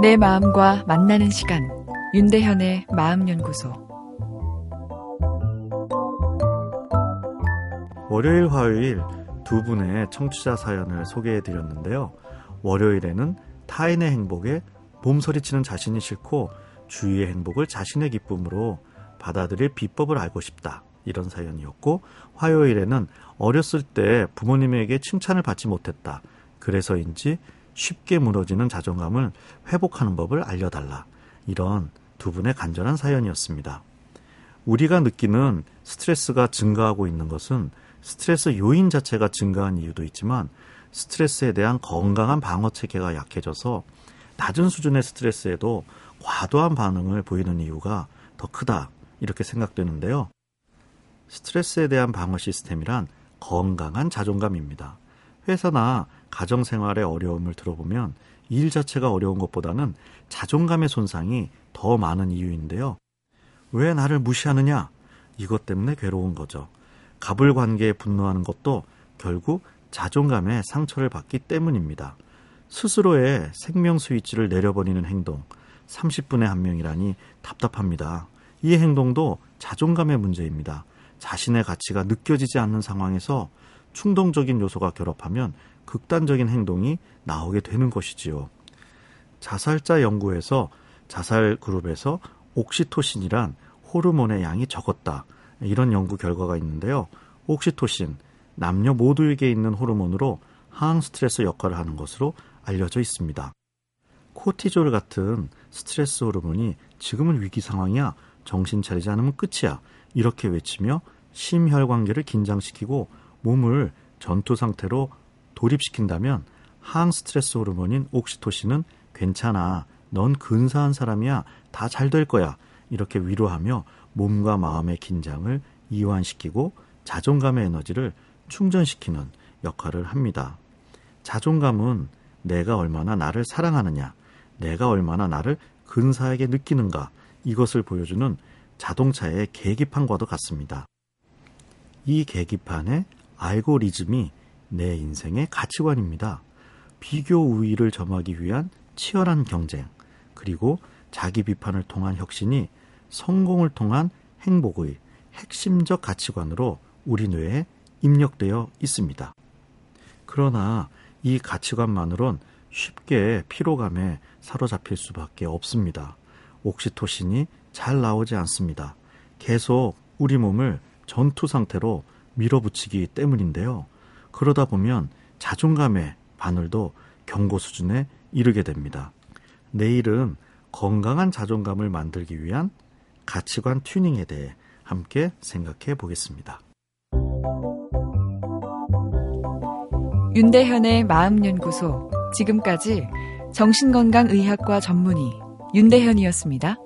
내 마음과 만나는 시간 윤대현의 마음연구소 월요일 화요일 두 분의 청취자 사연을 소개해 드렸는데요. 월요일에는 타인의 행복에 몸서리치는 자신이 싫고 주위의 행복을 자신의 기쁨으로 받아들일 비법을 알고 싶다. 이런 사연이었고 화요일에는 어렸을 때 부모님에게 칭찬을 받지 못했다. 그래서인지 쉽게 무너지는 자존감을 회복하는 법을 알려달라. 이런 두 분의 간절한 사연이었습니다. 우리가 느끼는 스트레스가 증가하고 있는 것은 스트레스 요인 자체가 증가한 이유도 있지만 스트레스에 대한 건강한 방어 체계가 약해져서 낮은 수준의 스트레스에도 과도한 반응을 보이는 이유가 더 크다. 이렇게 생각되는데요. 스트레스에 대한 방어 시스템이란 건강한 자존감입니다. 회사나 가정 생활의 어려움을 들어보면 일 자체가 어려운 것보다는 자존감의 손상이 더 많은 이유인데요. 왜 나를 무시하느냐? 이것 때문에 괴로운 거죠. 갑을 관계에 분노하는 것도 결국 자존감에 상처를 받기 때문입니다. 스스로의 생명 스위치를 내려버리는 행동, 30분의 한 명이라니 답답합니다. 이 행동도 자존감의 문제입니다. 자신의 가치가 느껴지지 않는 상황에서 충동적인 요소가 결합하면 극단적인 행동이 나오게 되는 것이지요. 자살자 연구에서 자살 그룹에서 옥시토신이란 호르몬의 양이 적었다. 이런 연구 결과가 있는데요. 옥시토신, 남녀 모두에게 있는 호르몬으로 항 스트레스 역할을 하는 것으로 알려져 있습니다. 코티졸 같은 스트레스 호르몬이 지금은 위기 상황이야. 정신 차리지 않으면 끝이야. 이렇게 외치며 심혈관계를 긴장시키고 몸을 전투 상태로 돌입시킨다면 항 스트레스 호르몬인 옥시토신은 괜찮아. 넌 근사한 사람이야. 다 잘 될 거야. 이렇게 위로하며 몸과 마음의 긴장을 이완시키고 자존감의 에너지를 충전시키는 역할을 합니다. 자존감은 내가 얼마나 나를 사랑하느냐, 내가 얼마나 나를 근사하게 느끼는가, 이것을 보여주는 자동차의 계기판과도 같습니다. 이 계기판의 알고리즘이 내 인생의 가치관입니다. 비교 우위를 점하기 위한 치열한 경쟁, 그리고 자기 비판을 통한 혁신이 성공을 통한 행복의 핵심적 가치관으로 우리 뇌에 입력되어 있습니다. 그러나 이 가치관만으론 쉽게 피로감에 사로잡힐 수밖에 없습니다. 옥시토신이 잘 나오지 않습니다. 계속 우리 몸을 전투 상태로 밀어붙이기 때문인데요. 그러다 보면 자존감의 바늘도 경고 수준에 이르게 됩니다. 내일은 건강한 자존감을 만들기 위한 가치관 튜닝에 대해 함께 생각해 보겠습니다. 윤대현의 마음연구소 지금까지 정신건강의학과 전문의 윤대현이었습니다.